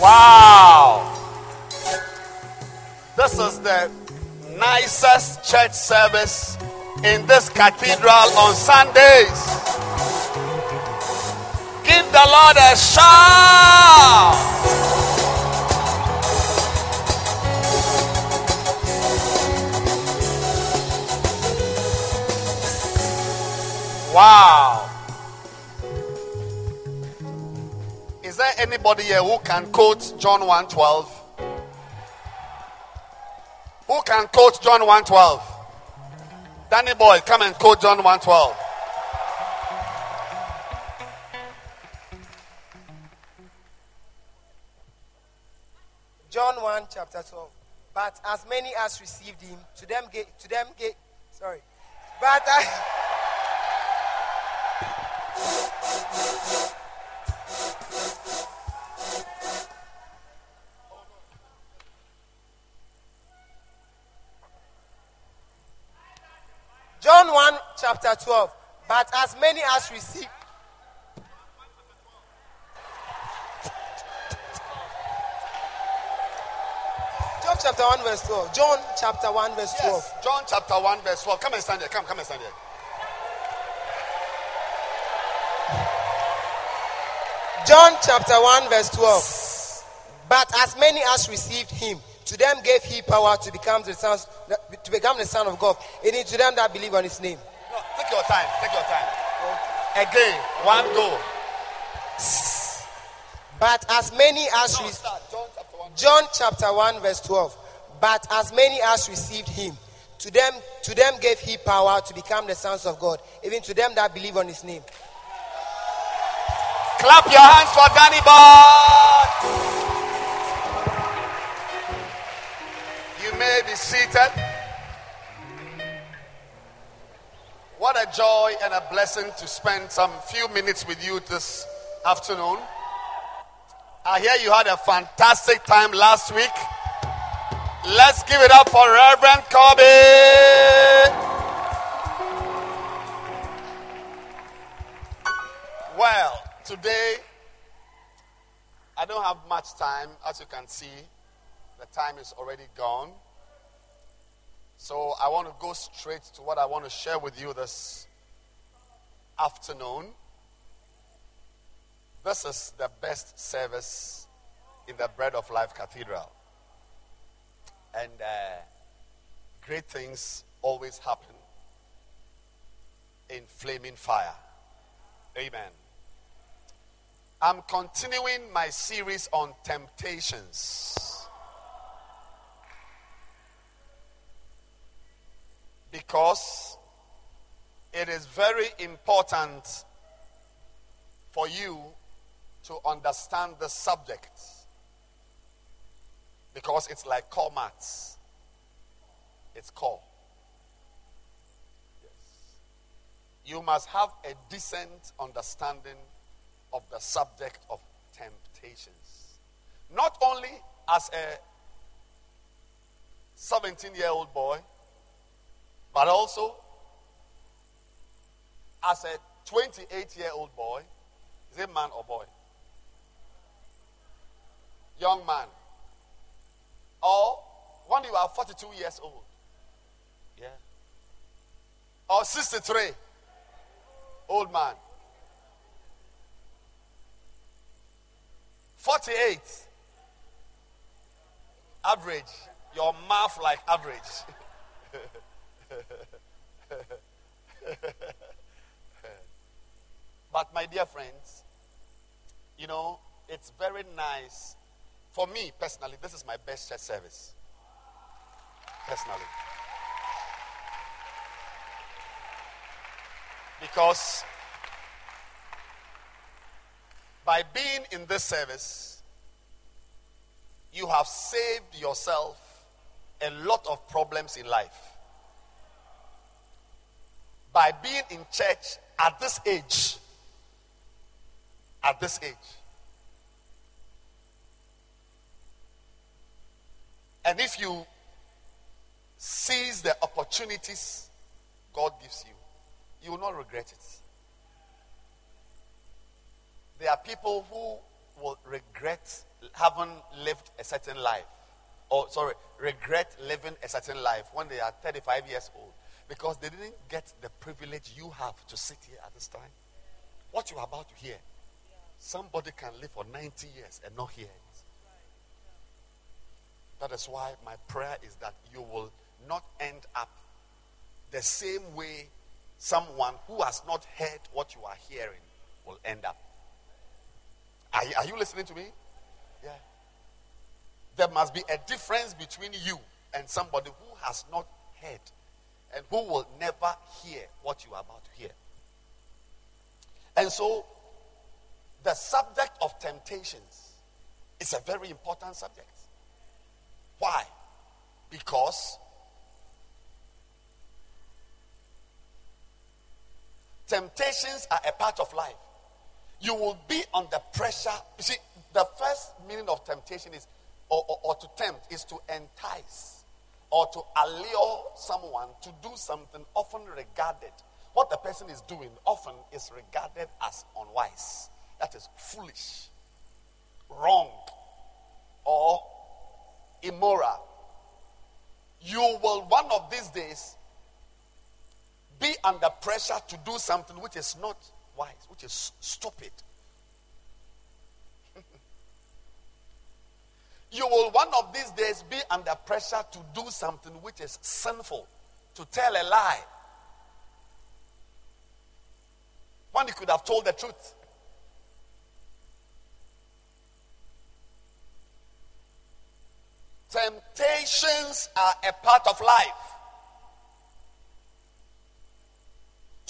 Wow. This is the nicest church service in this cathedral on Sundays. Give the Lord a shout. Wow. There anybody here who can quote John 1:12? Who can quote John 1:12? Danny boy, come and quote John 1:12. John 1, chapter 12. But as many as received him, to them gave, to them gave, sorry. But I, John 1, chapter 12. But as many as receive, John chapter 1, verse 12. John chapter 1, verse 12. Yes, John chapter 1, verse 12. Come and stand there. Come, come and stand here. John chapter 1, verse 12. But as many as received him, to them gave he power to become the sons, to become the son of God. Is to them that believe on his name. No, take your time. Take your time. Again, one go. But as many as No, re- start. John John chapter 1, verse 12. But as many as received him, to them to them gave he power to become the sons of God, even to them that believe on his name. Clap your hands for Danny Boy. You may be seated. What a joy and a blessing to spend some few minutes with you this afternoon. I hear you had a fantastic time last week. Let's give it up for Reverend Kobe. Well, today I don't have much time. As you can see, the time is already gone. So I want to go straight to what I want to share with you this afternoon. This is the best service in the Bread of Life Cathedral. And uh, great things always happen in flaming fire. Amen. I'm continuing my series on temptations. Because it is very important for you to understand the subject. Because it's like core maths. It's core. Yes. You must have a decent understanding of the subject of temptations. Not only as a 17 year old boy, but also as a 28 year old boy. Is it man or boy? Young man. Or when you are 42 years old. Yeah. Or 63. Old man. 48. Average. Your mouth like average. but my dear friends, you know, it's very nice. For me personally, this is my best church service. Personally. Because by being in this service, you have saved yourself a lot of problems in life. By being in church at this age, at this age. And if you seize the opportunities God gives you, you will not regret it. There are people who will regret having lived a certain life. Or, sorry, regret living a certain life when they are 35 years old because they didn't get the privilege you have to sit here at this time. What you are about to hear, somebody can live for 90 years and not hear it. That is why my prayer is that you will not end up the same way someone who has not heard what you are hearing will end up. Are, are you listening to me? Yeah. There must be a difference between you and somebody who has not heard and who will never hear what you are about to hear. And so, the subject of temptations is a very important subject. Why? Because temptations are a part of life. You will be under pressure. You see, the first meaning of temptation is, or, or, or to tempt, is to entice or to allure someone to do something often regarded. What the person is doing often is regarded as unwise. That is foolish, wrong, or immoral. You will one of these days be under pressure to do something which is not wise, which is stupid. you will one of these days be under pressure to do something which is sinful, to tell a lie. When you could have told the truth. Temptations are a part of life.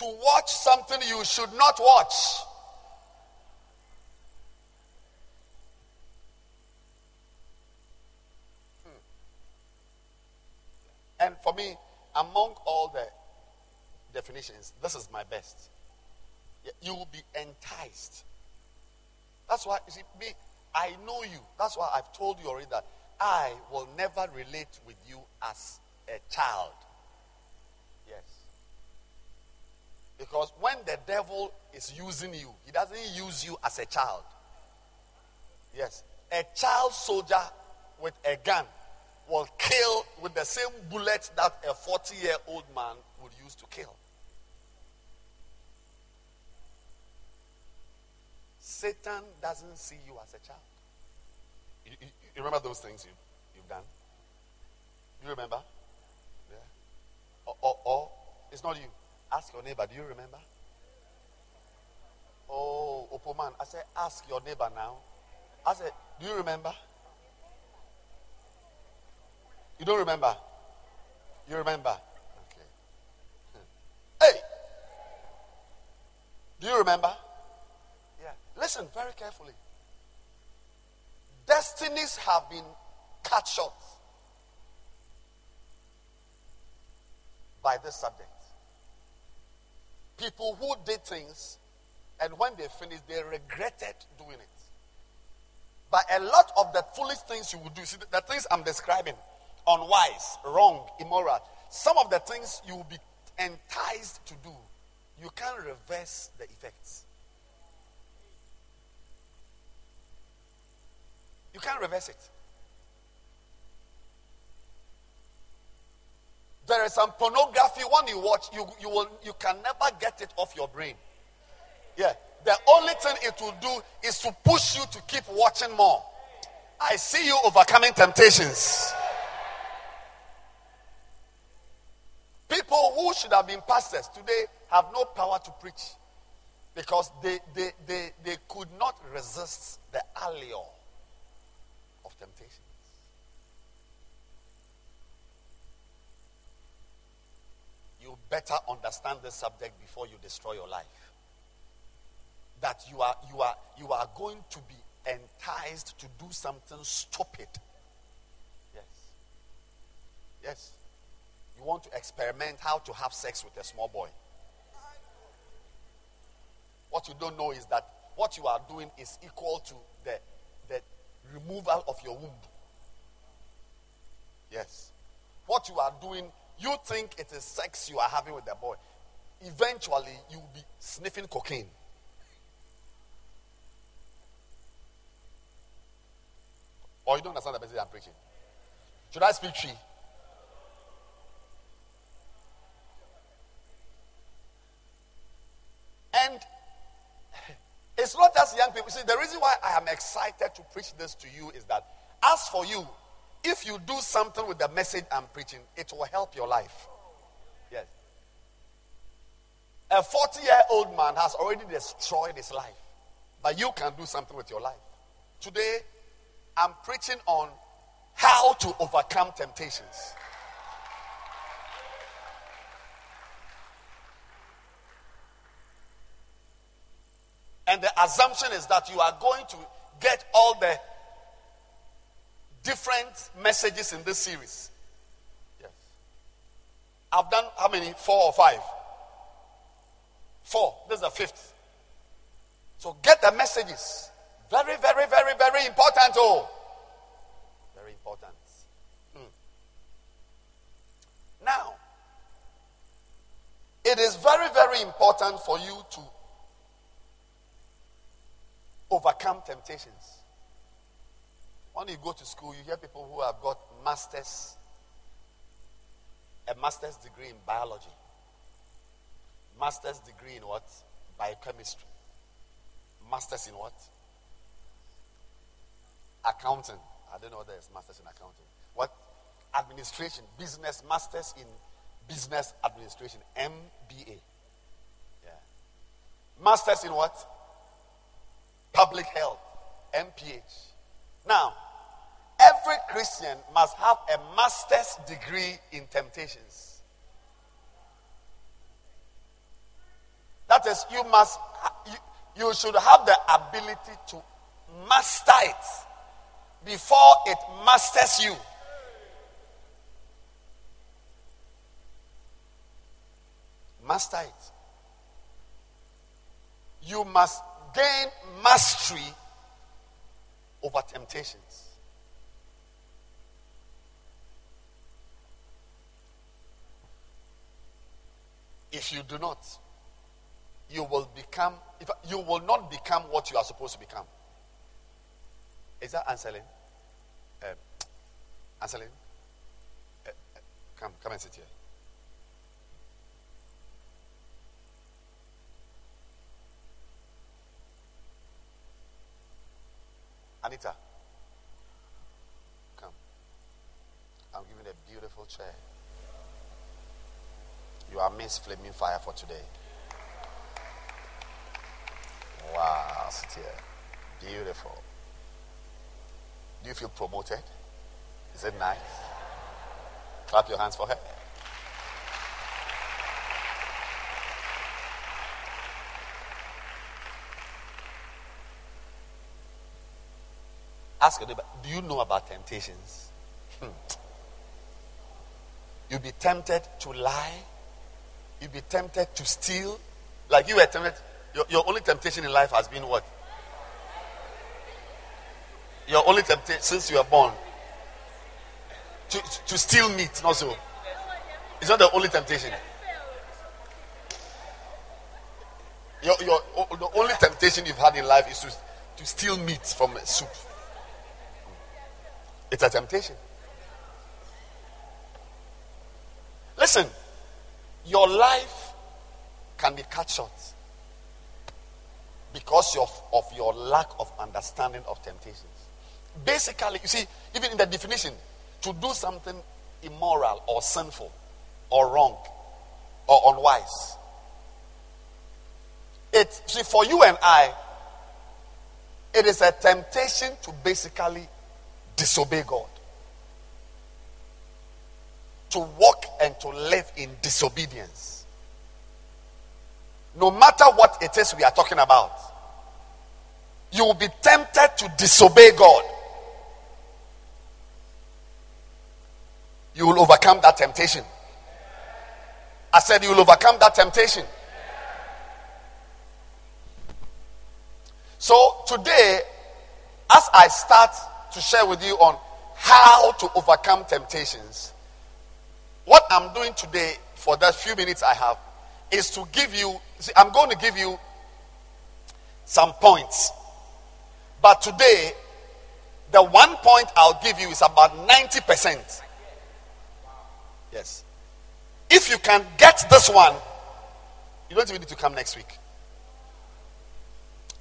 To watch something you should not watch. Hmm. And for me, among all the definitions, this is my best. You will be enticed. That's why, you see, me, I know you. That's why I've told you already that I will never relate with you as a child. Yes. Because when the devil is using you, he doesn't use you as a child. Yes. A child soldier with a gun will kill with the same bullet that a 40 year old man would use to kill. Satan doesn't see you as a child. You, you, remember those things you, you've done? You remember? Yeah. Or, or, or, it's not you. Ask your neighbor, do you remember? Oh, Opoman, I said, ask your neighbor now. I said, do you remember? You don't remember? You remember? Okay. Hey! Do you remember? Yeah. Listen very carefully. Destinies have been cut short by this subject. People who did things and when they finished, they regretted doing it. But a lot of the foolish things you will do, see, the things I'm describing, unwise, wrong, immoral, some of the things you will be enticed to do, you can't reverse the effects. You can't reverse it. There is some pornography when you watch, you, you, will, you can never get it off your brain. Yeah. The only thing it will do is to push you to keep watching more. I see you overcoming temptations. People who should have been pastors today have no power to preach because they, they, they, they could not resist the allure of temptations. You better understand this subject before you destroy your life. That you are you are you are going to be enticed to do something stupid. Yes. Yes. You want to experiment how to have sex with a small boy. What you don't know is that what you are doing is equal to the, the removal of your womb. Yes. What you are doing, you think it is sex you are having with the boy. Eventually, you will be sniffing cocaine. Or you don't understand the message I'm preaching? Should I speak tree? And it's not just young people. See, the reason why I am excited to preach this to you is that, as for you, if you do something with the message I'm preaching, it will help your life. Yes. A 40 year old man has already destroyed his life, but you can do something with your life. Today, I'm preaching on how to overcome temptations. And the assumption is that you are going to get all the different messages in this series. Yes. I've done how many? Four or five? Four. This is the fifth. So get the messages. Very, very, very, very important. Oh, very important. Hmm. Now, it is very, very important for you to overcome temptations. When you go to school, you hear people who have got masters, a master's degree in biology, master's degree in what? Biochemistry, masters in what? Accounting. I don't know whether it's masters in accounting. What? Administration, business, masters in business administration, MBA. Yeah. Masters in what? Public health, MPH. Now, every Christian must have a master's degree in temptations. That is, you must, you, you should have the ability to master it before it masters you. Master it. You must gain mastery over temptations. If you do not, you will become, if, you will not become what you are supposed to become. Is that answering? Uh, answering? Uh, uh, come, come and sit here. Anita, come. I'm giving a beautiful chair. You are Miss Flaming Fire for today. Wow, sit here. Beautiful. Do you feel promoted? Is it nice? Clap your hands for her. Ask do you know about temptations? Hmm. You'll be tempted to lie. You'll be tempted to steal. Like you were tempted. Your, your only temptation in life has been what? Your only temptation since you were born. To, to steal meat, not so. It's not the only temptation. Your, your, the only temptation you've had in life is to, to steal meat from soup. It's a temptation. Listen, your life can be cut short because of, of your lack of understanding of temptations. Basically, you see, even in the definition, to do something immoral or sinful or wrong or unwise. It see for you and I, it is a temptation to basically disobey God. To walk and to live in disobedience. No matter what it is we are talking about, you will be tempted to disobey God. You will overcome that temptation. I said you will overcome that temptation. So today, as I start to share with you on how to overcome temptations. What I'm doing today for that few minutes I have is to give you, see, I'm going to give you some points. But today, The one point I'll give you is about 90%. Yes. If you can get this one, you don't even need to come next week.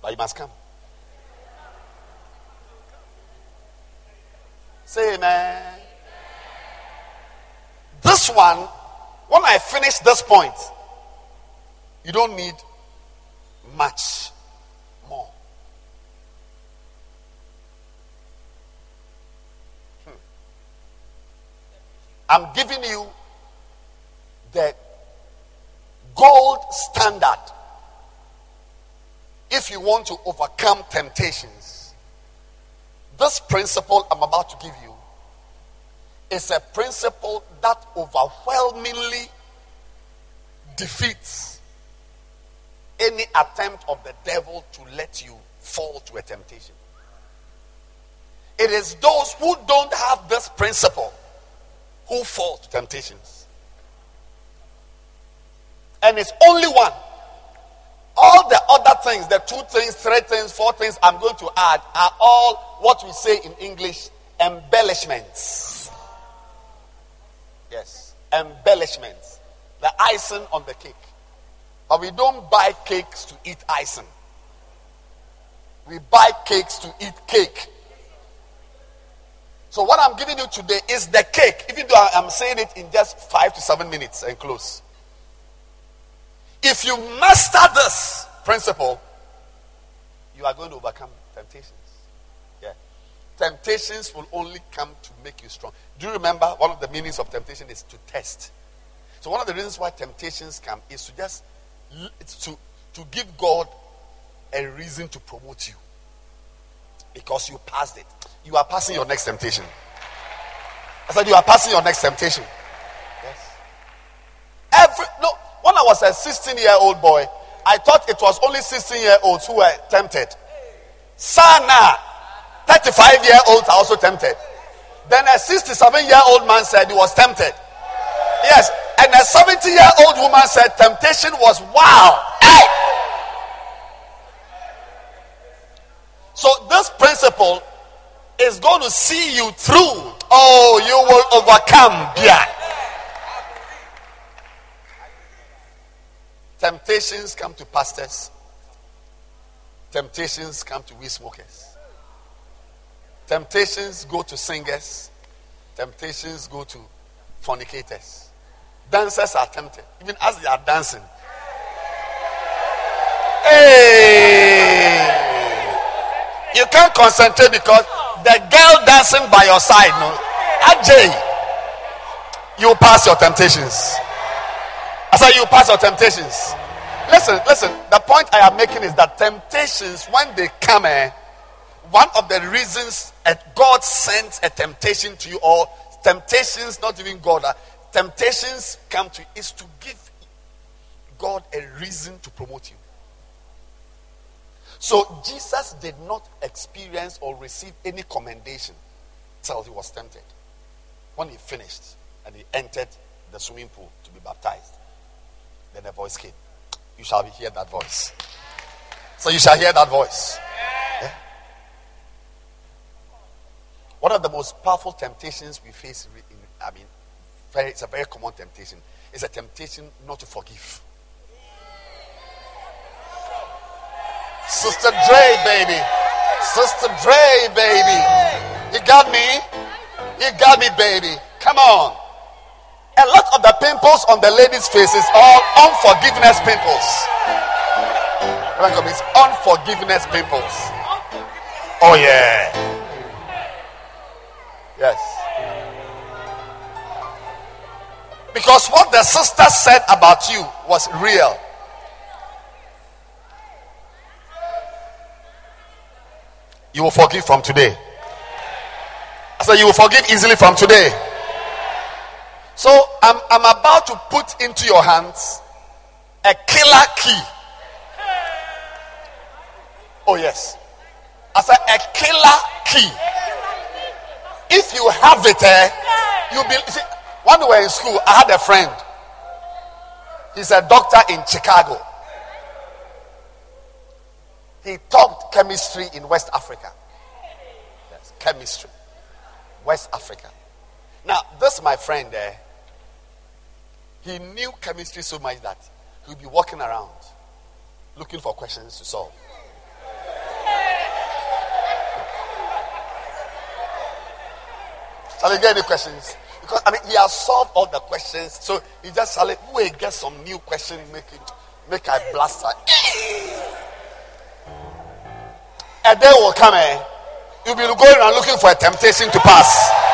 But you must come. Say amen. This one, when I finish this point, you don't need much more. Hmm. I'm giving you the gold standard if you want to overcome temptations. This principle I'm about to give you is a principle that overwhelmingly defeats any attempt of the devil to let you fall to a temptation. It is those who don't have this principle who fall to temptations. And it's only one. All the other things, the two things, three things, four things I'm going to add, are all what we say in English embellishments. Yes, embellishments. The icing on the cake. But we don't buy cakes to eat icing. We buy cakes to eat cake. So what I'm giving you today is the cake, even though I'm saying it in just five to seven minutes and close. If you master this principle, you are going to overcome temptations. Yeah. Temptations will only come to make you strong. Do you remember one of the meanings of temptation is to test? So one of the reasons why temptations come is to just to, to give God a reason to promote you. Because you passed it. You are passing your next temptation. I said you are passing your next temptation. Yes. Every no, when I was a 16 year old boy, I thought it was only 16 year olds who were tempted. Sana, 35 year olds are also tempted. Then a 67 year old man said he was tempted. Yes, and a 70 year old woman said temptation was wow. Hey! So this principle is going to see you through. Oh, you will overcome. Yeah. Temptations come to pastors. Temptations come to weed smokers. Temptations go to singers. Temptations go to fornicators. Dancers are tempted, even as they are dancing. Hey! You can't concentrate because the girl dancing by your side, no, Ajay, you pass your temptations. I said you pass your temptations. Listen, listen. The point I am making is that temptations, when they come, eh, one of the reasons that God sends a temptation to you, or temptations, not even God, uh, temptations come to you, is to give God a reason to promote you. So Jesus did not experience or receive any commendation till he was tempted. When he finished and he entered the swimming pool to be baptized, then a voice came. You shall hear that voice. So you shall hear that voice. Yeah? One of the most powerful temptations we face, in, I mean, very, it's a very common temptation. It's a temptation not to forgive. Sister Dre, baby. Sister Dre, baby. You got me? You got me, baby. Come on. A lot of the pimples on the ladies' faces are unforgiveness pimples. It's unforgiveness pimples. Oh, yeah. Yes. Because what the sister said about you was real. You will forgive from today. I said, You will forgive easily from today. So I'm, I'm about to put into your hands a killer key. Oh, yes. I said, A killer key. If you have it, eh, you'll be. See, when we were in school, I had a friend. He's a doctor in Chicago. He taught chemistry in West Africa. Yes. chemistry, West Africa. Now, this my friend there, he knew chemistry so much that he'd be walking around looking for questions to solve. Shall I get any questions? Because I mean, he has solved all the questions, so he just shall wait get some new question, make it, make a blaster. A day will come, eh? You'll be going around looking for a temptation to pass.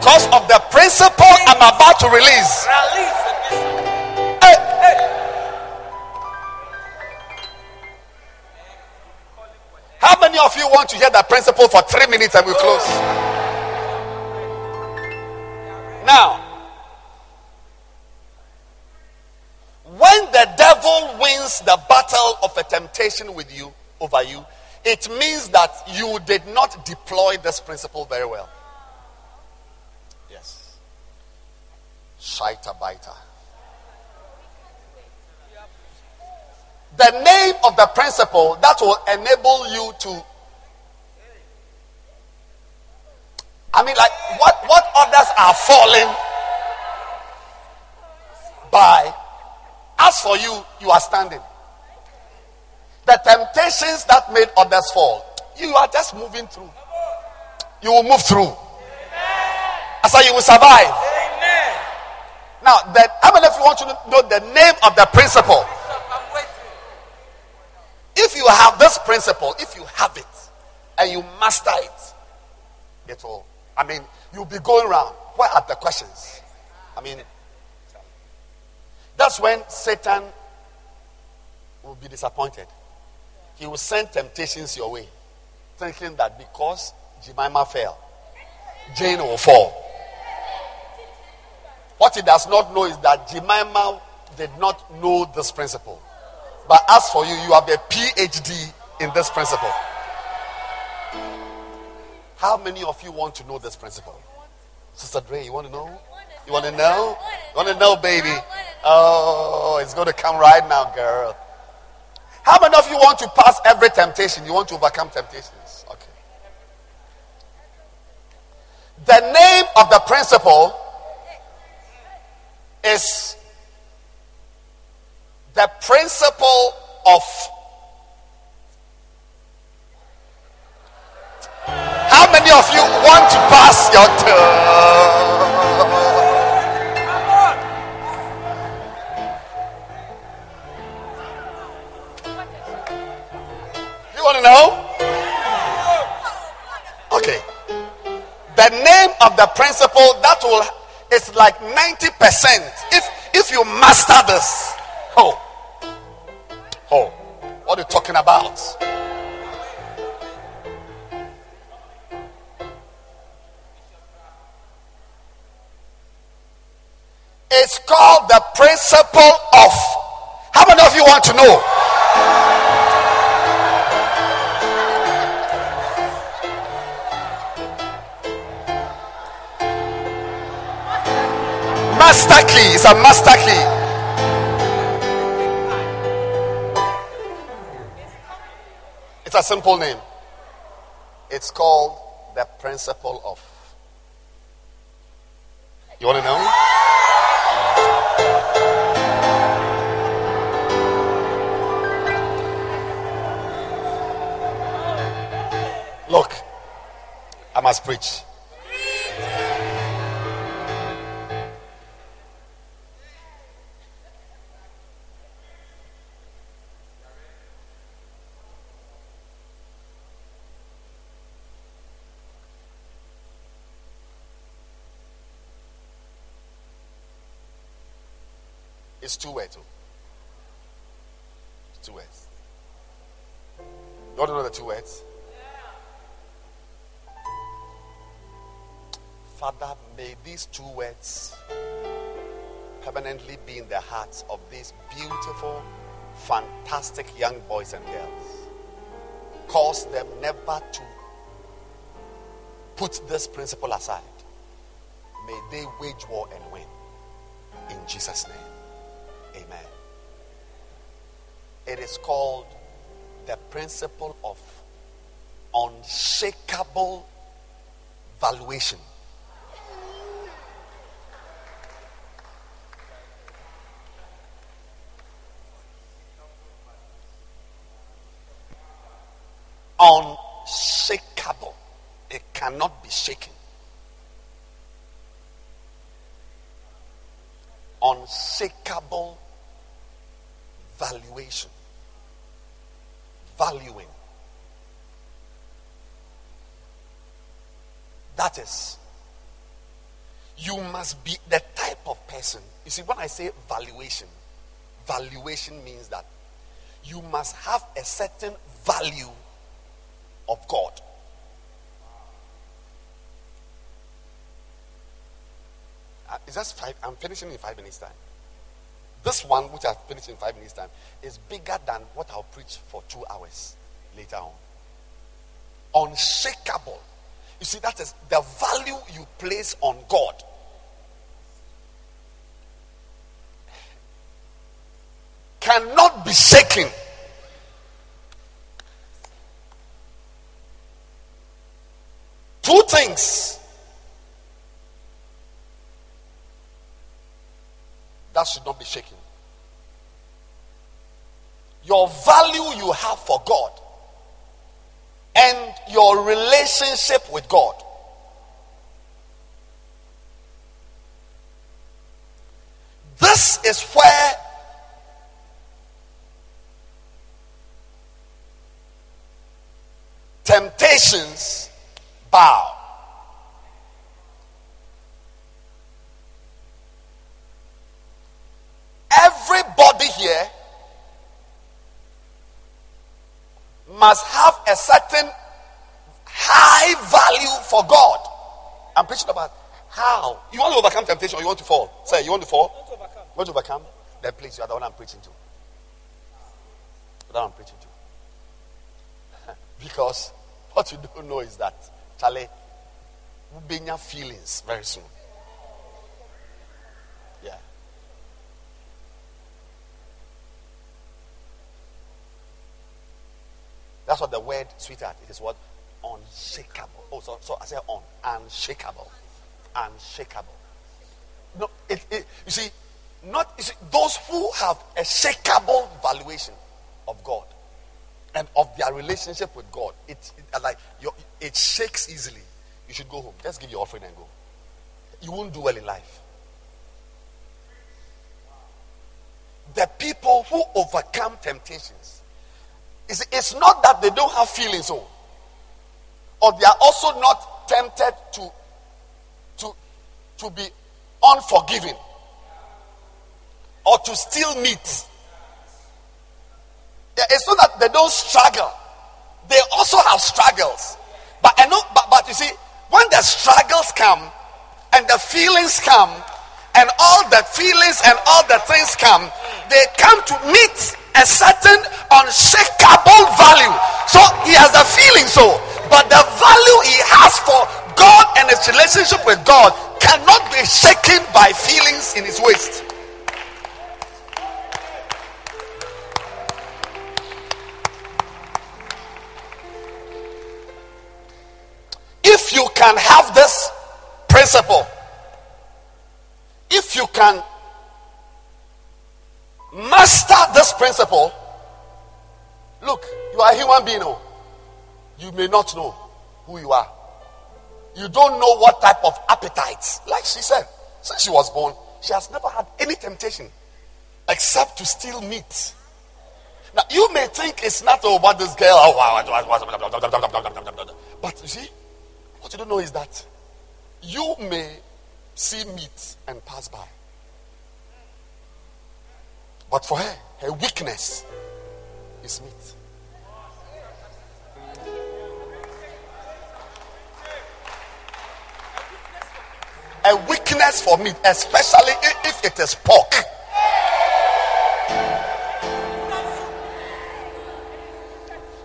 Because of the principle I'm about to release. How many of you want to hear that principle for three minutes and we close? Now, when the devil wins the battle of a temptation with you over you, it means that you did not deploy this principle very well. Shaita baita. the name of the principle that will enable you to I mean like what what others are falling by as for you you are standing. The temptations that made others fall you are just moving through. You will move through. I say you will survive now that how many of you want to know the name of the principle if you have this principle, if you have it and you master it, it will, I mean, you'll be going around. What are the questions? I mean, that's when Satan will be disappointed. He will send temptations your way, thinking that because Jemima fell, Jane will fall. What he does not know is that Jemima did not know this principle. But as for you, you have a PhD in this principle. How many of you want to know this principle? Sister Dre, you want to know? You want to know? You want to know, baby? Oh, it's going to come right now, girl. How many of you want to pass every temptation? You want to overcome temptations? Okay. The name of the principle is the principle of how many of you want to pass your turn? You want to know? Okay. The name of the principle that will is like 90% if if you master this Oh. Oh. What are you talking about? It's called the principle of. How many of you want to know? Master key. It's a master key. It's a simple name. It's called the principle of. You want to know? Look, I must preach. It's two words. Oh. It's two words. You want to know the two words? Father, may these two words permanently be in the hearts of these beautiful, fantastic young boys and girls. Cause them never to put this principle aside. May they wage war and win. In Jesus' name. Amen. It is called the principle of unshakable valuation. Unshakable. It cannot be shaken. Unshakable valuation. Valuing. That is, you must be the type of person. You see, when I say valuation, valuation means that you must have a certain value of God. Uh, is that five? I'm finishing in five minutes' time. This one, which I've finished in five minutes' time, is bigger than what I'll preach for two hours later on. Unshakable. You see, that is the value you place on God. Cannot be shaken. Two things that should not be shaken. Your value you have for God and your relationship with God. This is where temptations bow. Everybody here must have a certain high value for God. I'm preaching about how. You want to overcome temptation or you want to fall? Say, you want to fall? Want to overcome. Want to overcome? Then please, you are the one I'm preaching to. The one I'm preaching to. because what you don't know is that, Charlie, will be in your feelings very soon. Yeah. That's what the word sweetheart it is what unshakable. Oh, so, so I say on unshakable, unshakable. No, it, it, you see, not you see, those who have a shakable valuation of God and of their relationship with God. It, it uh, like your, it shakes easily. You should go home. Just give your offering and go. You won't do well in life. The people who overcome temptations it's, it's not that they don't have feelings, oh, or they are also not tempted to, to, to be unforgiving or to steal meat. It's not that they don't struggle, they also have struggles. But I know, but, but you see, when the struggles come and the feelings come, and all the feelings and all the things come, they come to meet a certain unshakable value. So he has a feeling so, but the value he has for God and his relationship with God cannot be shaken by feelings in his waist. If you can have this principle, if you can master this principle, look, you are a human being. Oh. You may not know who you are. You don't know what type of appetites. Like she said, since she was born, she has never had any temptation except to steal meat. Now, you may think it's not oh, about this girl. But you see, what you don't know is that you may see meat and pass by. But for her, her weakness is meat. A weakness for meat, especially if it is pork.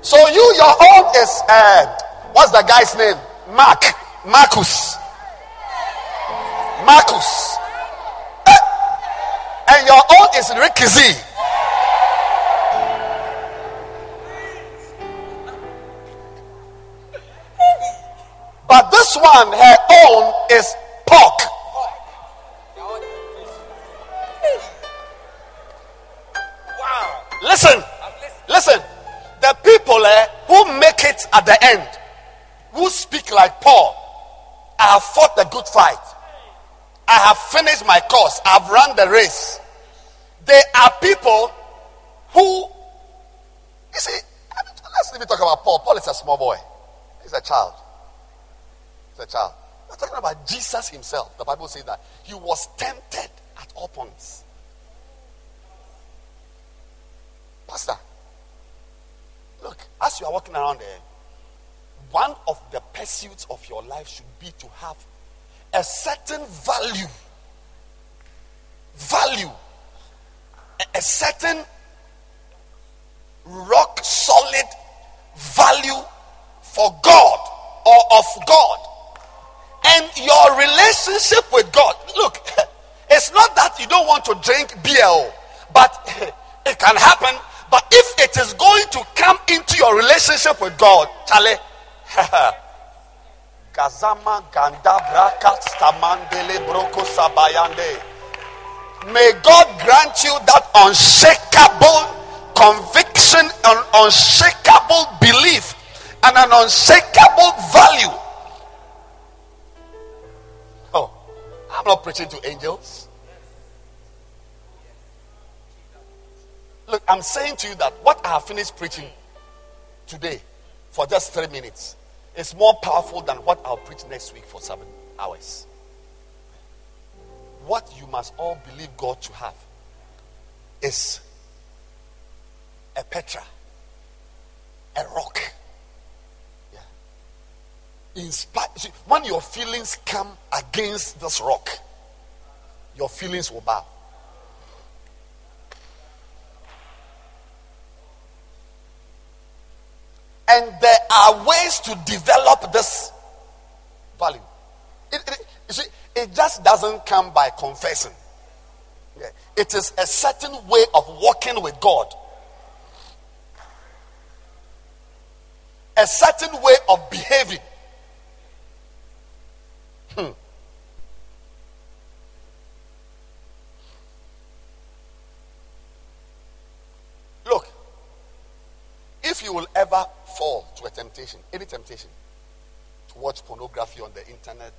So you, your own is uh, what's the guy's name? Mark, Marcus, Marcus, and your own is Rikizi. But this one, her own is pork. Wow. Listen, listen. The people eh, who make it at the end, who speak like Paul, I have fought the good fight. I have finished my course. I've run the race. They are people who, you see, let's even talk about Paul. Paul is a small boy, he's a child. He's a child. We're talking about Jesus himself. The Bible says that he was tempted at all points. Pastor, look, as you are walking around there, one of the pursuits of your life should be to have a certain value. Value. A, certain rock solid value for God or of God. And your relationship with God. Look, it's not that you don't want to drink beer, oh, but it can happen. But if it is going to come into your relationship with God, Charlie, Gazama Stamandele Broko Sabayande. May God grant you that unshakable conviction, an unshakable belief, and an unshakable value. Oh, I'm not preaching to angels. Look, I'm saying to you that what I have finished preaching today for just three minutes is more powerful than what I'll preach next week for seven hours. What you must all believe God to have is a Petra, a rock. Yeah. Inspire. See, when your feelings come against this rock, your feelings will bow. And there are ways to develop this value. It, it, you see, it just doesn't come by confessing. Yeah. It is a certain way of walking with God, a certain way of behaving. Hmm. Look, if you will ever fall to a temptation, any temptation, to watch pornography on the internet,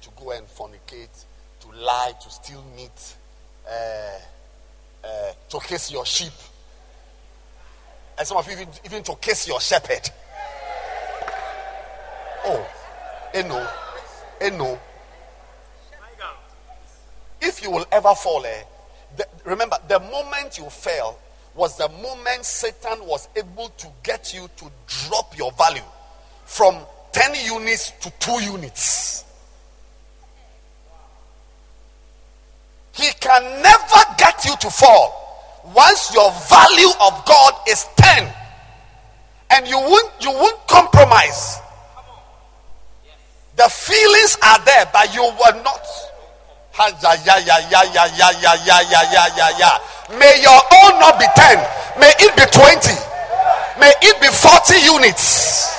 to go and fornicate, to lie, to steal meat, uh, uh, to kiss your sheep, and some of you even, even to kiss your shepherd. Oh, eno, eno. If you will ever fall, eh, the, remember the moment you fell was the moment Satan was able to get you to drop your value from 10 units to 2 units. He can never get you to fall once your value of God is 10 and you won't you won't compromise. The feelings are there, but you will not. May your own not be 10. May it be 20. May it be 40 units.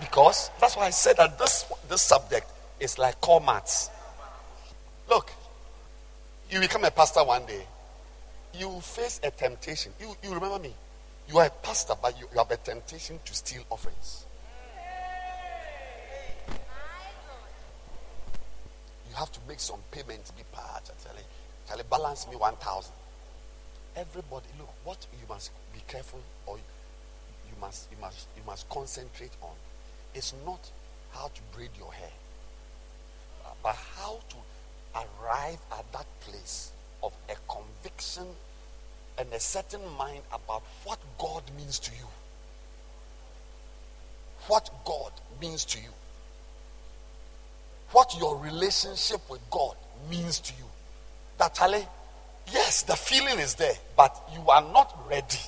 Because that's why I said that this, this subject is like core maths. Look, you become a pastor one day, you face a temptation. You, you remember me? You are a pastor, but you, you have a temptation to steal offerings. You have to make some payments, be part. Tell it, balance me 1,000. Everybody, look, what you must be careful or you must, you must, you must concentrate on is not how to braid your hair, but how to arrive at that place of a conviction and a certain mind about what God means to you. What God means to you. What your relationship with God means to you. That Charlie, yes, the feeling is there, but you are not ready.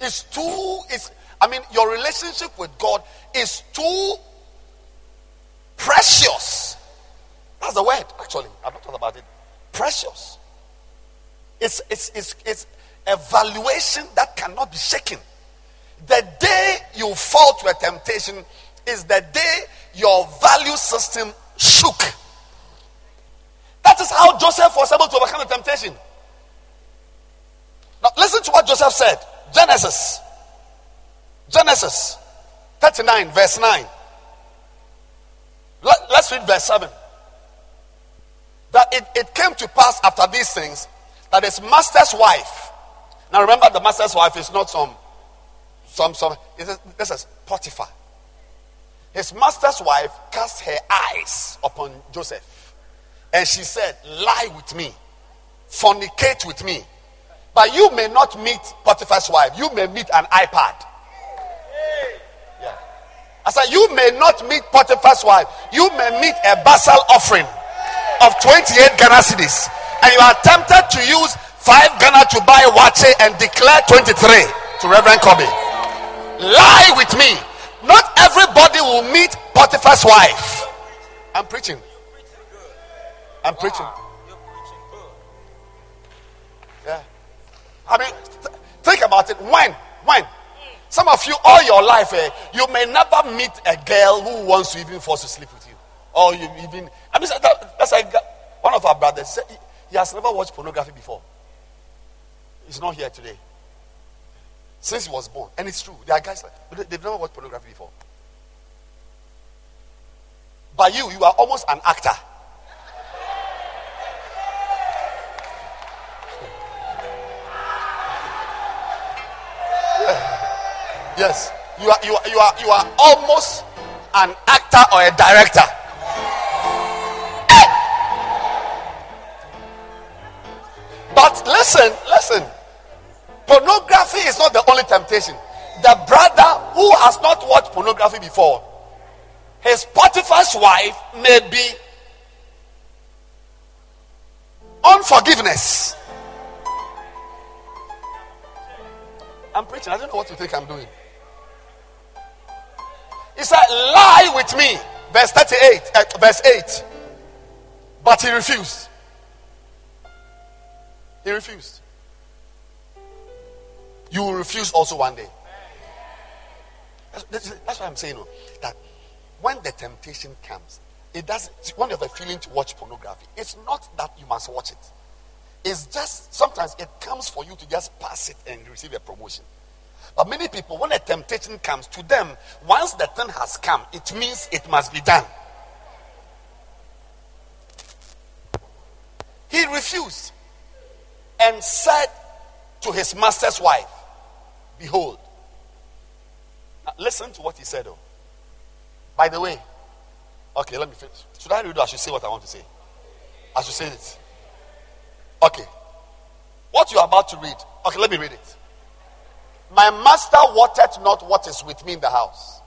It's too, it's, I mean, your relationship with God is too precious. That's the word, actually. I'm not talking about it. Precious. It's, it's, it's, it's a valuation that cannot be shaken. The day you fall to a temptation is the day your value system shook. That is how Joseph was able to overcome the temptation. Now, listen to what Joseph said Genesis. Genesis 39, verse 9. Let, us read verse 7. That it, it came to pass after these things that his master's wife, now remember the master's wife is not some, some, some, this is Potiphar. His master's wife cast her eyes upon Joseph and she said, Lie with me, fornicate with me. But you may not meet Potiphar's wife, you may meet an iPad. Yeah. I said, You may not meet Potiphar's wife, you may meet a basal offering of 28 Ghana cedis, and you are tempted to use 5 Ghana to buy waakye and declare 23 to Reverend Kobe. Lie with me not everybody will meet Potiphar's wife. I'm preaching. I'm preaching. Yeah. I mean, th- think about it. When? When? Some of you, all your life, eh, you may never meet a girl who wants to even force to sleep with you. Or you even. I mean, that, that's like one of our brothers said he, he has never watched pornography before. He's not here today since he was born. And it's true. There are guys like they've never watched pornography before. But you, you are almost an actor. Yes. You are, you are, you are, you are almost an actor or a director. But listen, listen. Pornography is not the only temptation. The brother who has not watched pornography before, his Potiphar's wife may be unforgiveness. I'm preaching. I don't know what you think I'm doing. He said, Lie with me. Verse 38, uh, verse 8. But he refused. He refused you will refuse also one day. That's, that's, what I'm saying. Oh, that when the temptation comes, it does when you have a feeling to watch pornography, it's not that you must watch it. It's just sometimes it comes for you to just pass it and receive a promotion. But many people, when a temptation comes to them, once the thing has come, it means it must be done. He refused and said to his master's wife, Behold. Now, listen to what he said, though. By the way, okay, let me finish. Should I read or I should say what I want to say? I should say it. Okay. What you are about to read, okay, let me read it. My master wotteth not what is with me in the house.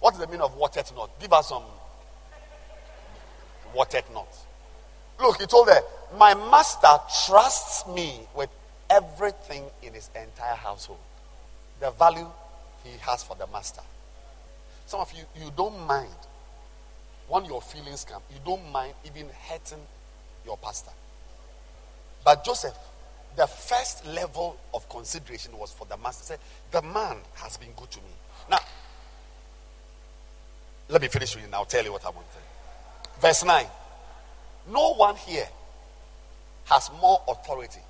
What is the meaning of wotteth not? Give us some wotteth not. Look, he told her, My master trusts me with everything in his entire household the value he has for the master. Some of you, you don't mind when your feelings come, you don't mind even hurting your pastor. But Joseph, the first level of consideration was for the master. Said, The man has been good to me. Now, let me finish reading. I'll tell you what I want to say. Verse 9. No one here has more authority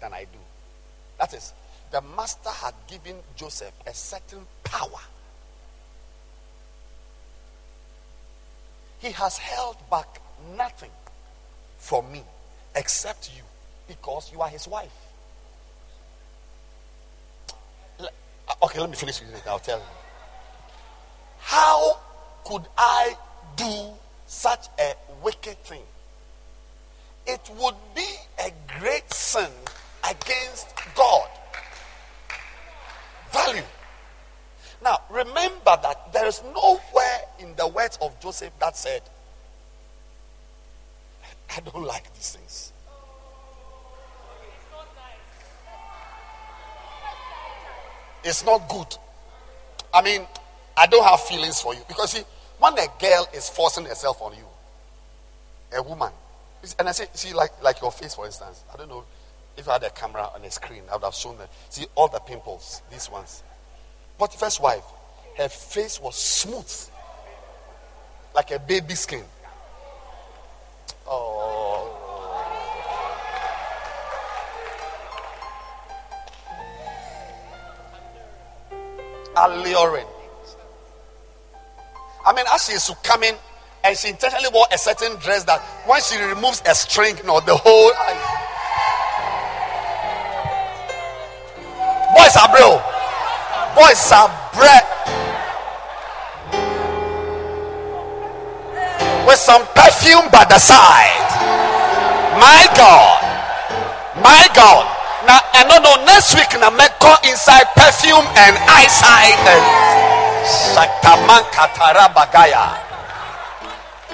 than I do. That is, the master had given Joseph a certain power. He has held back nothing from me except you because you are his wife. Uh, okay, let me finish with it. I'll tell you. How could I do such a wicked thing? It would be a great sin against God value. Now, remember that there is nowhere in the words of Joseph that said, I don't like these things. It's not good. I mean, I don't have feelings for you. Because see, when a girl is forcing herself on you, a woman, and I say, see, like, like your face, for instance, I don't know if I had a camera on a screen, I would have shown them. See all the pimples, these ones. Potiphar's wife, her face was smooth. like a baby skin. Oh. Alluring. I mean, as she is coming, and she intentionally wore a certain dress that when she removes a string, know, the whole. Boys are bro. Boys are bread. With some perfume by the side. My God. My God. Now, and no, no, next week, now, make call inside perfume and eyesight and Shakaman Katara Bagaya.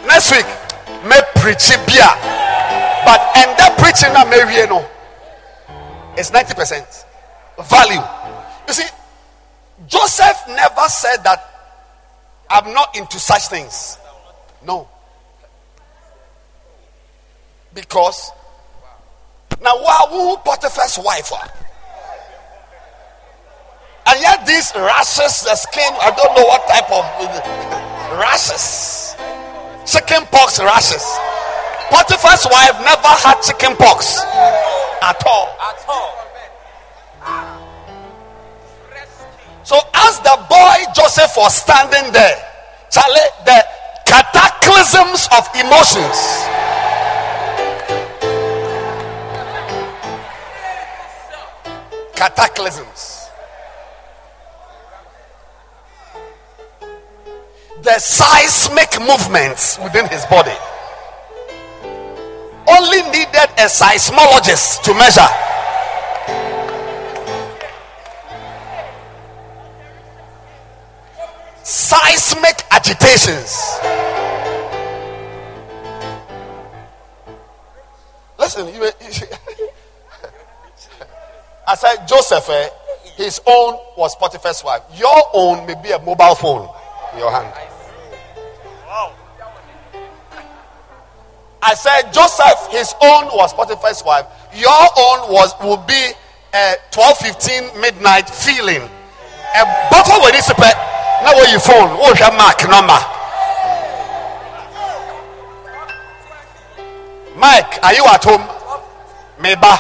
Next week, me preach bia. But and that preaching na me no. It's 90% value. You see, Joseph never said that I'm not into such things. No. Because now who Potiphar's wife? Ah. And yet these rashes, the skin, I don't know what type of uh, rashes. Chicken pox rashes. Potiphar's wife never had chicken pox at all. At all. So as the boy Joseph was standing there, Charlie, the cataclysms of emotions. Cataclysms. The seismic movements within his body. Only needed a seismologist to measure. Seismic agitations. Listen, you, you, I said Joseph, eh, his own was Potiphar's wife. Your own may be a mobile phone your hand. I said Joseph, his own was Potiphar's wife. Your own was will be a 12 15 midnight feeling. A bottle with this now where you phone. What's your mark number? Mike, are you at home? Meba.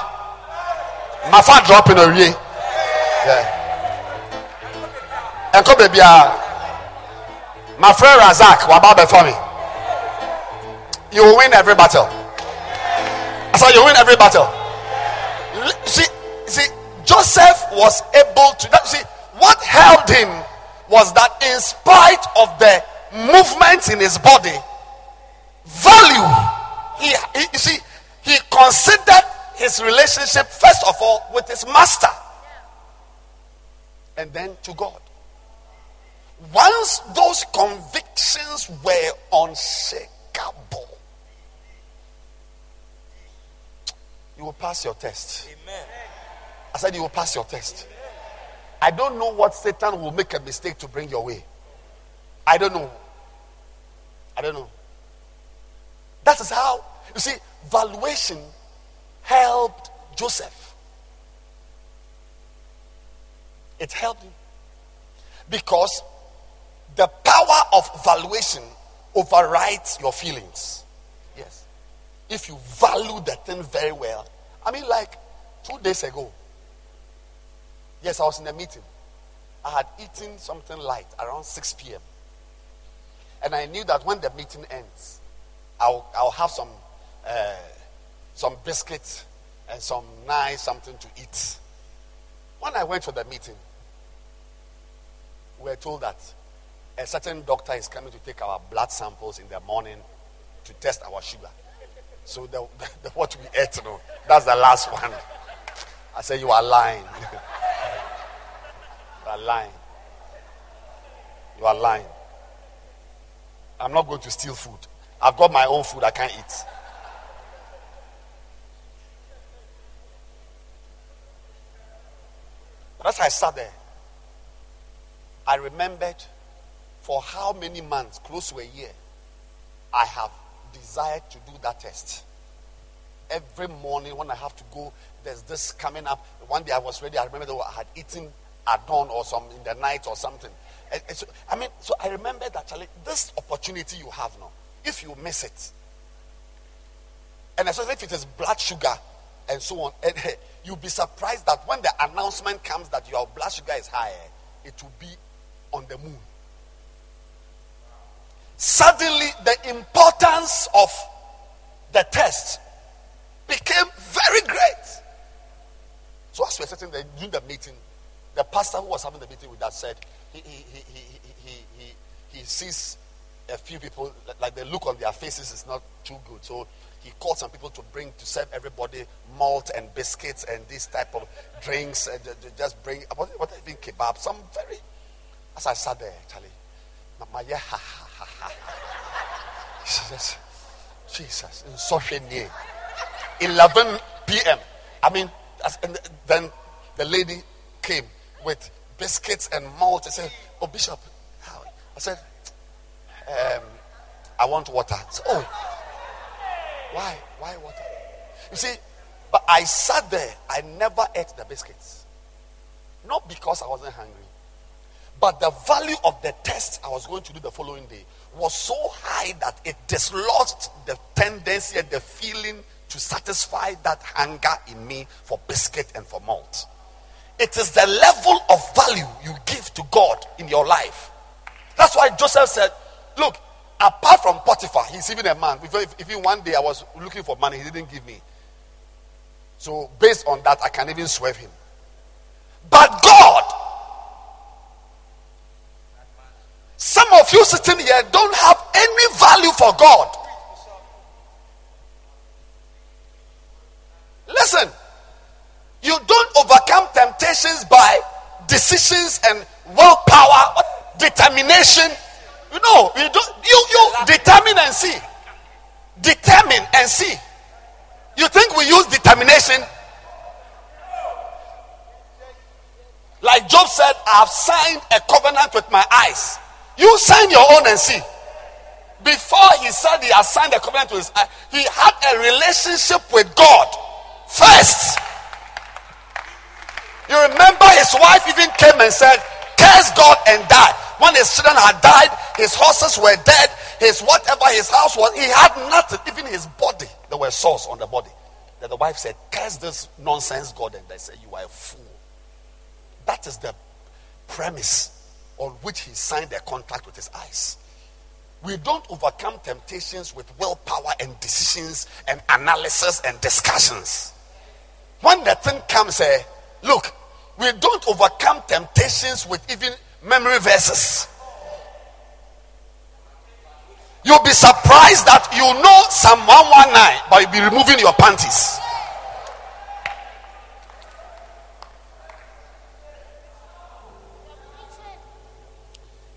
My father dropping in a way. Yeah. And come baby. Ah. My friend Razak, Wababe before me you will win every battle. I said, you win every battle. See, see, Joseph was able to. See, what held him was that in spite of the movements in his body, value. He, he you see, he considered his relationship first of all with his master, and then to God. Once those convictions were unshakable, You will pass your test. Amen. I said, You will pass your test. I don't know what Satan will make a mistake to bring your way. I don't know. I don't know. That is how, you see, valuation helped Joseph. It helped him. Because the power of valuation overrides your feelings Yes. if you value the thing very well. I mean, like two days ago, yes, I was in a meeting. I had eaten something light around 6 p.m. And I knew that when the meeting ends, I'll, I'll have some, uh, some biscuits and some nice something to eat. When I went for the meeting, we were told that a certain doctor is coming to take our blood samples in the morning to test our sugar. So the, the, what we ate, you know, that's the last one. I said, you are lying. you are lying. You are lying. I'm not going to steal food. I've got my own food I can't eat. But as I sat there, I remembered for how many months, close to a year, I have desired to do that test. Every morning when I have to go, there's this coming up. One day I was ready. I remember that I had eaten at dawn or some in the night or something. And, and so, I mean, so I remember that this opportunity you have now, if you miss it, and especially if it is blood sugar and so on, and you'll be surprised that when the announcement comes that your blood sugar is higher, it will be on the moon. Suddenly, the importance of the test became very great. So, as we were sitting there during the meeting, the pastor who was having the meeting with us said he, he, he, he, he, he, he sees a few people, like the look on their faces is not too good. So he called some people to bring to serve everybody malt and biscuits and this type of drinks and just bring what, what even kebab some very as I sat there Charlie my yeah ha ha ha ha Jesus Jesus in such a 11 p.m. I mean then the lady came with biscuits and malt I said oh bishop how I said um, I want water said, oh why? Why water? You see, but I sat there. I never ate the biscuits. Not because I wasn't hungry, but the value of the test I was going to do the following day was so high that it dislodged the tendency and the feeling to satisfy that hunger in me for biscuit and for malt. It is the level of value you give to God in your life. That's why Joseph said, Look, apart from Potiphar, he's even a man. Even one day I was looking for money, he didn't give me. So, based on that, I can even swerve him. But God, some of you sitting here don't have any value for God. Listen, you don't overcome temptations by decisions and willpower, determination you know, you don't you you determine and see. Determine and see. You think we use determination? Like Job said, I've signed a covenant with my eyes. You sign your own and see. Before he said he has signed a covenant with his uh, he had a relationship with God first. You remember his wife even came and said, Curse God and die. When his children had died, his horses were dead, his whatever, his house was, he had nothing, even his body. There were sores on the body. Then the wife said, Curse this nonsense God. And they said, You are a fool. That is the premise on which he signed a contract with his eyes. We don't overcome temptations with willpower and decisions and analysis and discussions. When the thing comes, eh, look, we don't overcome temptations with even memory verses. You'll be surprised that you know Psalm 119, but you'll be removing your panties.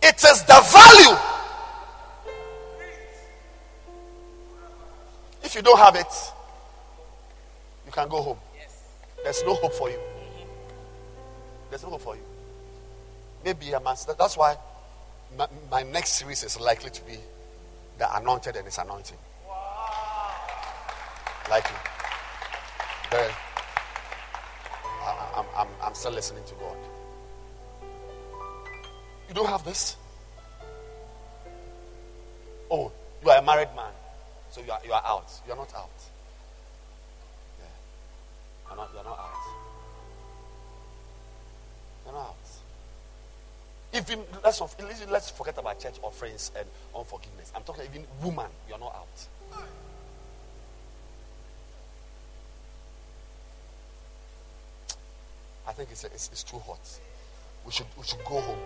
It is the value. If you don't have it, you can go home. There's no hope for you. There's no hope for you. Maybe a master. That's why my, my, next series is likely to be the anointed and his anointing. Likely. Very. I'm, I'm, I'm still listening to God. You don't have this? Oh, you are a married man. So you are, you are out. You are not out. Yeah. You're not, you're not out. You're not out. Even let's, let's forget about church offerings and unforgiveness. I'm talking even woman, you're not out. I think it's, it's, it's too hot. We should, we should go home.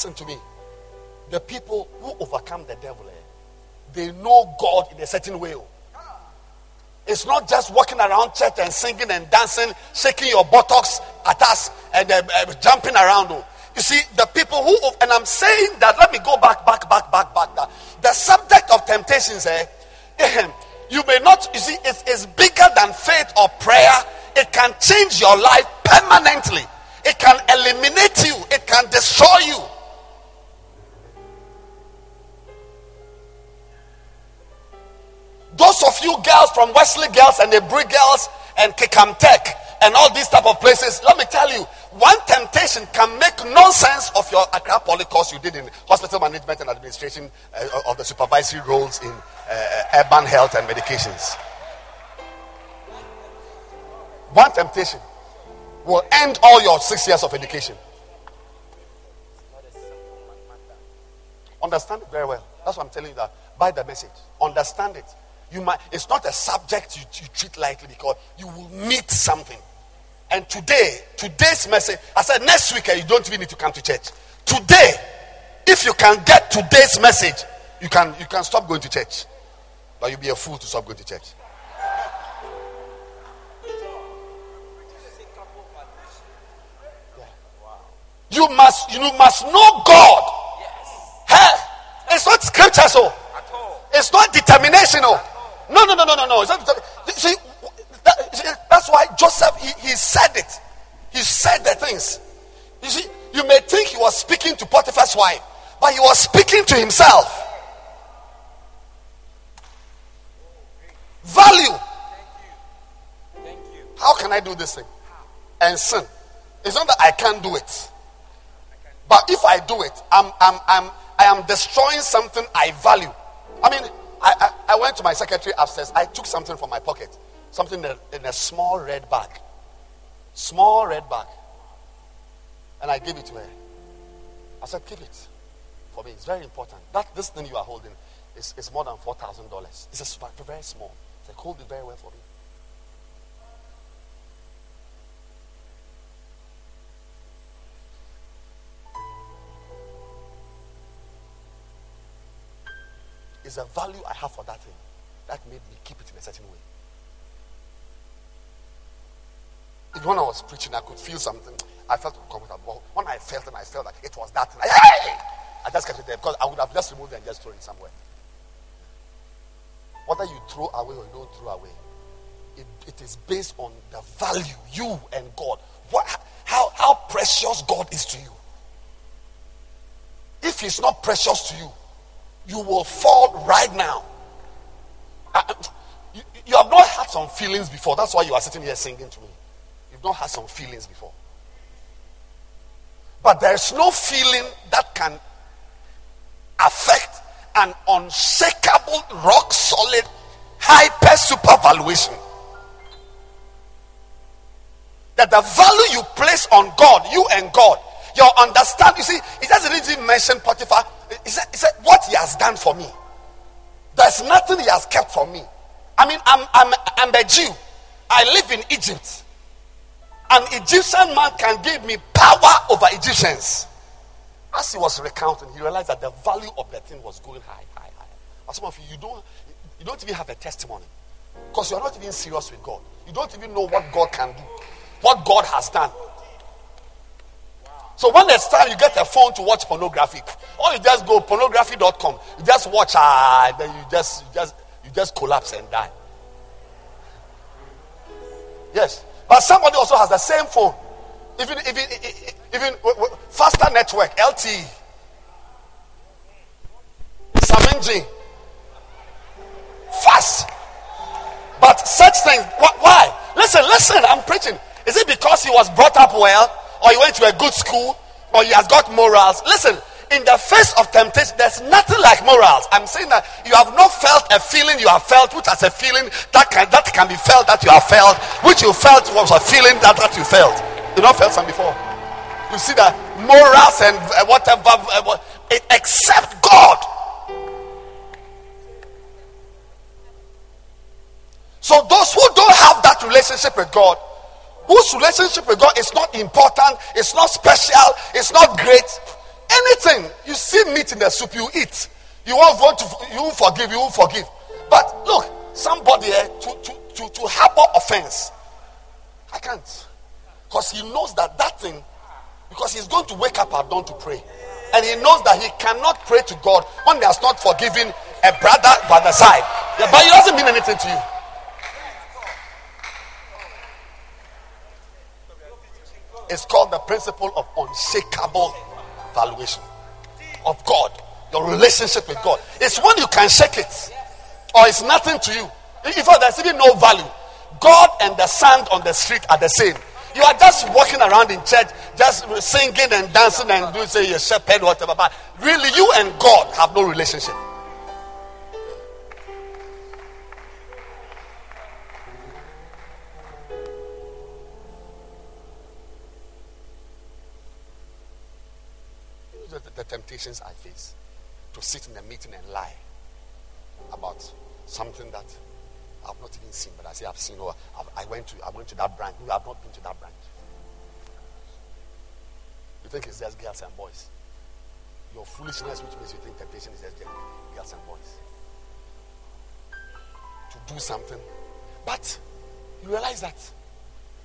Listen to me. The people who overcome the devil, eh, they know God in a certain way. Oh. It's not just walking around church and singing and dancing, shaking your buttocks at us and uh, uh, jumping around. Oh. You see, the people who, and I'm saying that, let me go back, back, back, back, back. That the subject of temptations, eh, you may not, you see, it's, it's bigger than faith or prayer. It can change your life permanently, it can eliminate you, it can destroy you. Those of you girls from Wesley Girls and the Girls and Kekam Tech, and all these type of places. Let me tell you, one temptation can make nonsense of your Accra Poly course you did in hospital management and administration uh, of the supervisory roles in uh, urban health and medications. One temptation will end all your six years of education. Understand it very well. That's why I'm telling you that Buy the message. Understand it. You might it's not a subject you, you treat lightly because you will meet something. And today, today's message, I said next week eh, you don't even need to come to church. Today, if you can get today's message, you can you can stop going to church. But you'll be a fool to stop going to church. You must you must know God. Yes. Hey, it's not scripture so. It's not determination. No, no, no, no, no, no. See, that, that's why Joseph he, he said it. He said the things. You see, you may think he was speaking to Potiphar's wife, but he was speaking to himself. Value. How can I do this thing? And sin. It's not that I can't do it. But if I do it, I'm, I'm, I'm, I am destroying something I value. I mean, I, I, I went to my secretary upstairs. I took something from my pocket, something in a, in a small red bag. Small red bag. And I gave it to her. I said, keep it for me. It's very important. That this thing you are holding is, is more than four thousand dollars. It's a, very small. So hold it very well for me. It's a value I have for that thing that made me keep it in a certain way. If when I was preaching, I could feel something. I felt uncomfortable. When I felt it, I felt that it was that thing. I, I just kept it there because I would have just removed it and just thrown it somewhere. Whether you throw away or you don't throw away, it, it is based on the value you and God. What, how, how precious God is to you. If He's not precious to you, you will fall right now. Uh, you, you have not had some feelings before. That's why you are sitting here singing to me. You've not had some feelings before. But there's no feeling that can affect an unshakable, rock solid, hyper super valuation. That the value you place on God, you and God, your understanding, you see, it doesn't even mention Potiphar he said, he said, What he has done for me, there's nothing he has kept from me. I mean, I'm, I'm, I'm a Jew. I live in Egypt. An Egyptian man can give me power over Egyptians. As he was recounting, he realized that the value of the thing was going high, high, high. But some of you, you don't, you don't even have a testimony because you're not even serious with God. You don't even know what God can do, what God has done. So when it's time you get a phone to watch pornography, or you just go pornography.com, you just watch, ah, then you just, you just, you just collapse and die. Yes, but somebody also has the same phone, even, even, even, faster network, LTE, Saminji, fast. But such things, why? Listen, listen, I'm preaching. Is it because he was brought up well? Or he went to a good school, or he has got morals. Listen, in the face of temptation, there's nothing like morals. I'm saying that you have not felt a feeling you have felt, which has a feeling that can that can be felt that you have felt, which you felt was a feeling that, that you felt. You not felt some before. You see that morals and uh, whatever, uh, except God. So those who don't have that relationship with God, whose relationship with God is not important, it's not special, it's not great. Anything you see meat in the soup, you eat. You won't want to, you won't forgive, you won't forgive. But look, somebody uh, to, to, to, to harbor offense, I can't. Because he knows that that thing, because he's going to wake up at dawn to pray. And he knows that he cannot pray to God when he has not forgiven a brother by the side. Yeah, but it doesn't mean anything to you. It's called the principle of unshakable valuation of God. Your relationship with God. It's when you can shake it, or it's nothing to you. In fact, there's even no value. God and the sand on the street are the same. You are just walking around in church, just singing and dancing and doing say you're shepherd, whatever. But really, you and God have no relationship. The, temptations I face to sit in a meeting and lie about something that I've not even seen, but I say I've seen. Oh, or I went to I went to that branch. You have not been to that branch. You think it's just girls and boys. Your foolishness, which makes you think temptation is just girls and boys. To do something, but you realize that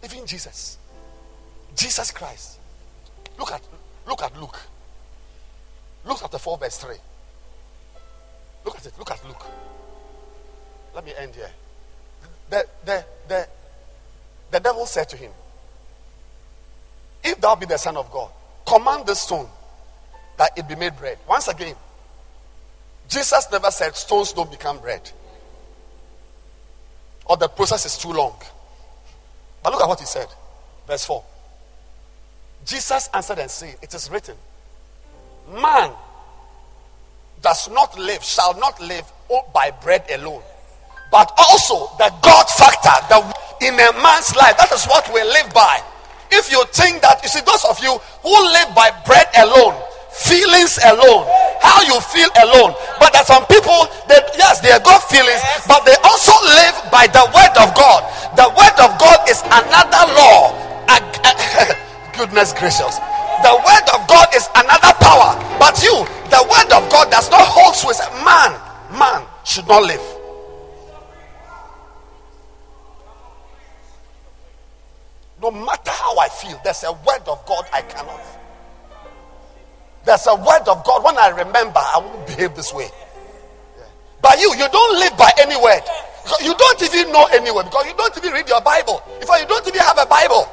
even Jesus, Jesus Christ. Look at look at Luke. Luke chapter 4, verse 3. Look at it. Look at Luke. Let me end here the, the, the, the devil said to him, If thou be the Son of God, command the stone that it be made bread. Once again, Jesus never said stones don't become bread. Or the process is too long. But look at what he said. Verse 4. Jesus answered and said, It is written, Man does not live, shall not live by bread alone but also the God factor the, in a man's life. That is what we live by. If you think that, you see, those of you who live by bread alone, feelings alone, how you feel alone. But there are some people that, yes, they have got feelings, but they also live by the word of God. The word of God is another law. Goodness gracious. The word of God is another power. But you, the word of God does not hold sway. Man, man should not live. No matter how I feel, there's a word of God I cannot. There's a word of God. When I remember, I won't behave this way. But you, you don't live by any word. You don't even know anywhere because you don't even read your Bible. In fact, you don't even have a Bible.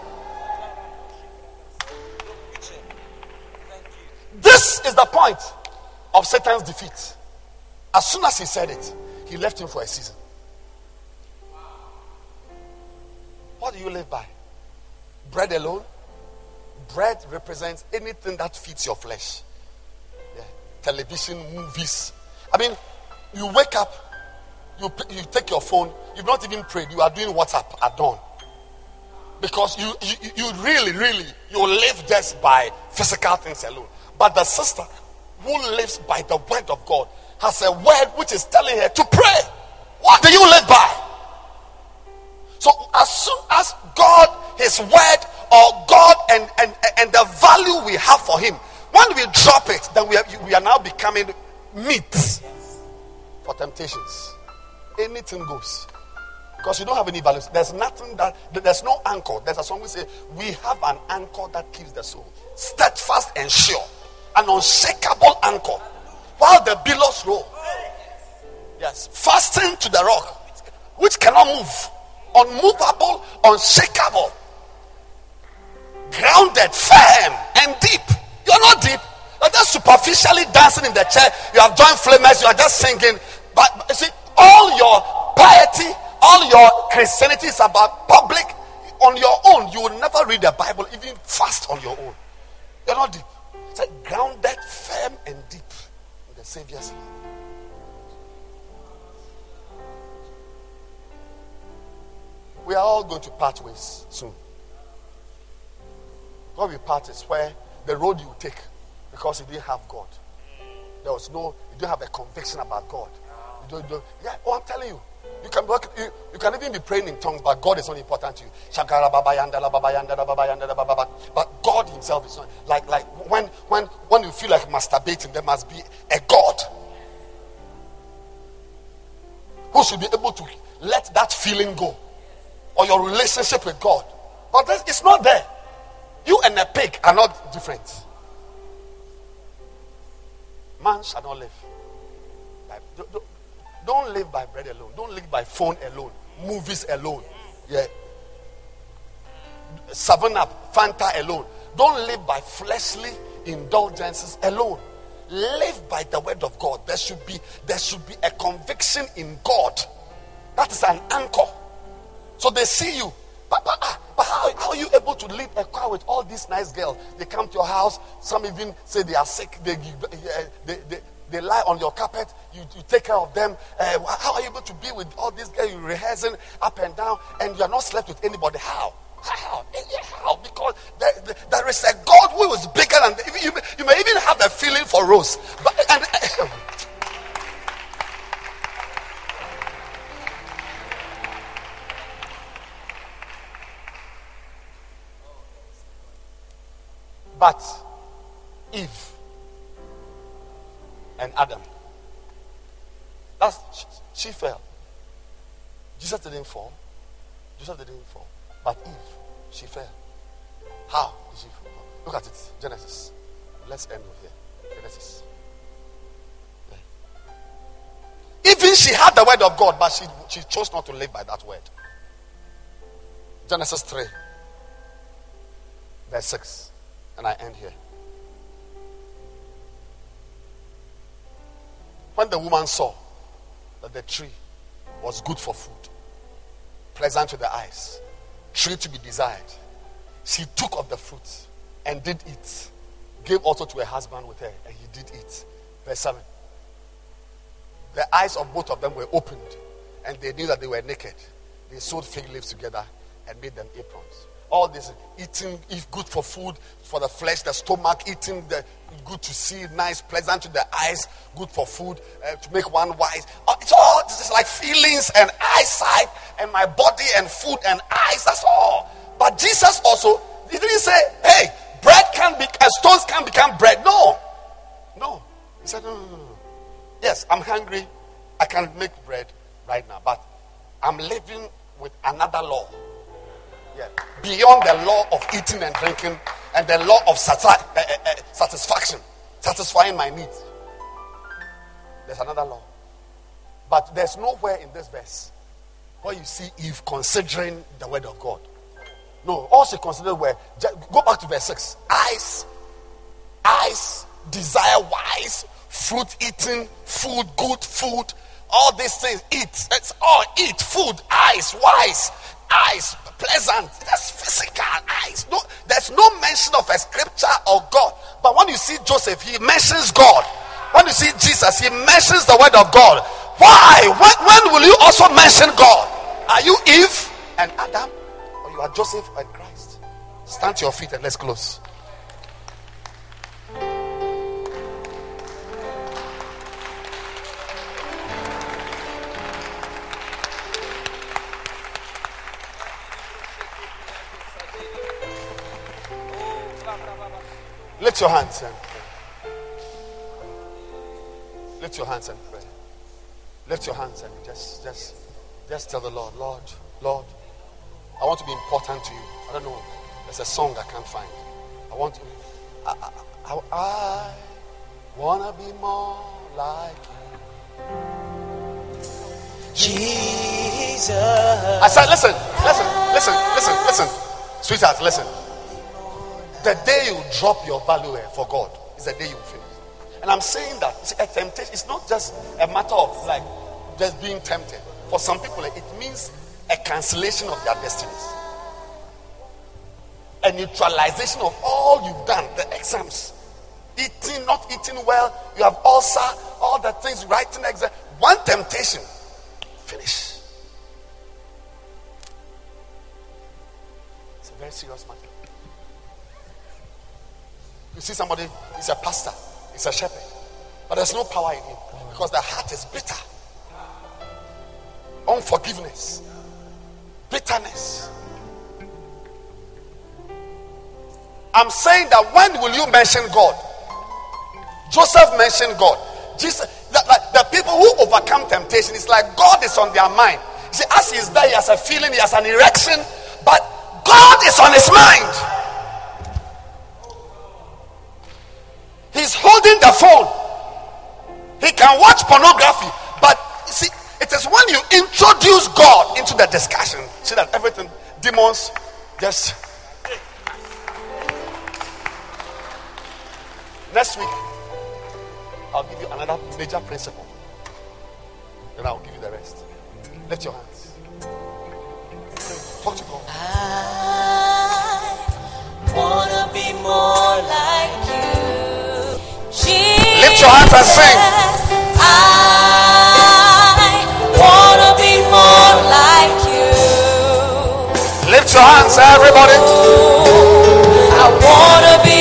This is the point of Satan's defeat. As soon as he said it, he left him for a season. What do you live by? Bread alone? Bread represents anything that feeds your flesh. Yeah. Television, movies. I mean, you wake up, you, you take your phone, you've not even prayed, you are doing WhatsApp at dawn. Because you, you, you really, really, you live just by physical things alone. But the sister who lives by the word of God has a word which is telling her to pray. What do you live by? So as soon as God his word or God and, and, and the value we have for him. When we drop it, then we are, we are now becoming meat for temptations. Anything goes. Because you don't have any values. There's nothing that, there's no anchor. There's a song we say, we have an anchor that keeps the soul. Steadfast and sure. An unshakable anchor. While the billows roll. Yes. Fastened to the rock, which cannot move. Unmovable, unshakable grounded, firm, and deep. You're not deep. You're just superficially dancing in the chair. You have joined flamers. You are just singing. But you see, all your piety, all your Christianity is about public. On your own, you will never read the Bible, even fast on your own. You're not deep. Like grounded, firm, and deep in the Savior's love. We are all going to part ways soon. God will part is where the road you take because you didn't have God. There was no, you don't have a conviction about God. You don't, you don't, yeah, oh, I'm telling you. You can work, you, you can even be praying in tongues, but God is not important to you. But God Himself is not like like when when you feel like masturbating, there must be a God who should be able to let that feeling go or your relationship with God. But it's not there. You and a pig are not different. Man shall not live. By, don't, don't live by bread alone. Don't live by phone alone. Movies alone. Yeah. Seven up, Fanta alone. Don't live by fleshly indulgences alone. Live by the word of God. There should be there should be a conviction in God. That is an anchor. So they see you. But, but, ah, but how, how are you able to lead a choir with all these nice girls? They come to your house. Some even say they are sick. They, they, they, they lie on your carpet. You, you take care of them. Uh, how are you able to be with all these girls? You're rehearsing up and down, and you are not slept with anybody. How? How? How? Because there, there is a God who is bigger than. You, you may even have a feeling for Rose. But, and, but Eve and Adam. That's she, she fell. Jesus didn't fall. Jesus didn't fall. But Eve, she fell. How did she fall? Look at it. Genesis. Let's end with here. Genesis. Even she had the word of God, but she, she chose not to live by that word. Genesis 3, verse 6. And I end here. When the woman saw that the tree was good for food, pleasant to the eyes, tree to be desired, she took of the fruit and did eat. Gave also to her husband with her, and he did eat. Verse 7. The eyes of both of them were opened, and they knew that they were naked. They sewed fig leaves together and made them aprons all this eating is good for food for the flesh the stomach eating the good to see nice pleasant to the eyes good for food uh, to make one wise. Uh, it's all this is like feelings and eyesight and my body and food and eyes that's all. But jesus also he didn't say hey bread can be uh, stones can become bread. No. No. He said no, no, no, no. Yes i'm hungry. I can make bread right now but i'm living with another law yeah. Beyond the law of eating and drinking and the law of sati- uh, uh, satisfaction, satisfying my needs. There's another law. But there's nowhere in this verse where you see Eve considering the word of God. No, all she considered were go back to verse 6. Eyes, eyes, desire wise, fruit eating, food, good food, all these things. Eat. It's all eat, food, eyes, wise, eyes, pleasant. That's physical eyes. No, there's no mention of a scripture or God. But when you see Joseph, he mentions God. When you see Jesus, he mentions the word of God. Why? When, when will you also mention God? Are you Eve and Adam? Or you are Joseph and Christ? Stand to your feet and let's close. Lift your hands and pray. Lift your hands and pray. Lift your hands and just, just, just tell the Lord, Lord, Lord, I want to be important to you. I don't know. There's a song I can't find. I want to. I, I, I, I wanna be more like you. Jesus. I said, listen, listen, listen, listen, listen. Sweetheart, listen. The day you drop your value eh, for God is the day you fail. And I'm saying that it's a temptation. It's not just a matter of like just being tempted. For some people, eh, it means a cancellation of their destinies, a neutralization of all you've done, the exams, eating, not eating well, you have ulcer, all the things, writing exam. One temptation, finish. It's a very serious matter. You see somebody, he's a pastor, he's a shepherd, but there's no power in him because the heart is bitter. Unforgiveness, bitterness. I'm saying that when will you mention God? Joseph mentioned God. Jesus, the, the, people who overcome temptation, it's like God is on their mind. See, as he's there, he has a feeling, he has an erection, but God is on his mind. He's holding the phone. He can watch pornography, but see, it is when you introduce God into the discussion, see that everything, demons, just. Next week, I'll give you another major principle. Then I'll give you the rest. Lift your hands. Talk to God. I wanna be more like you. Lift your hands and sing. I wanna be more like you. Lift your hands, everybody. I wanna be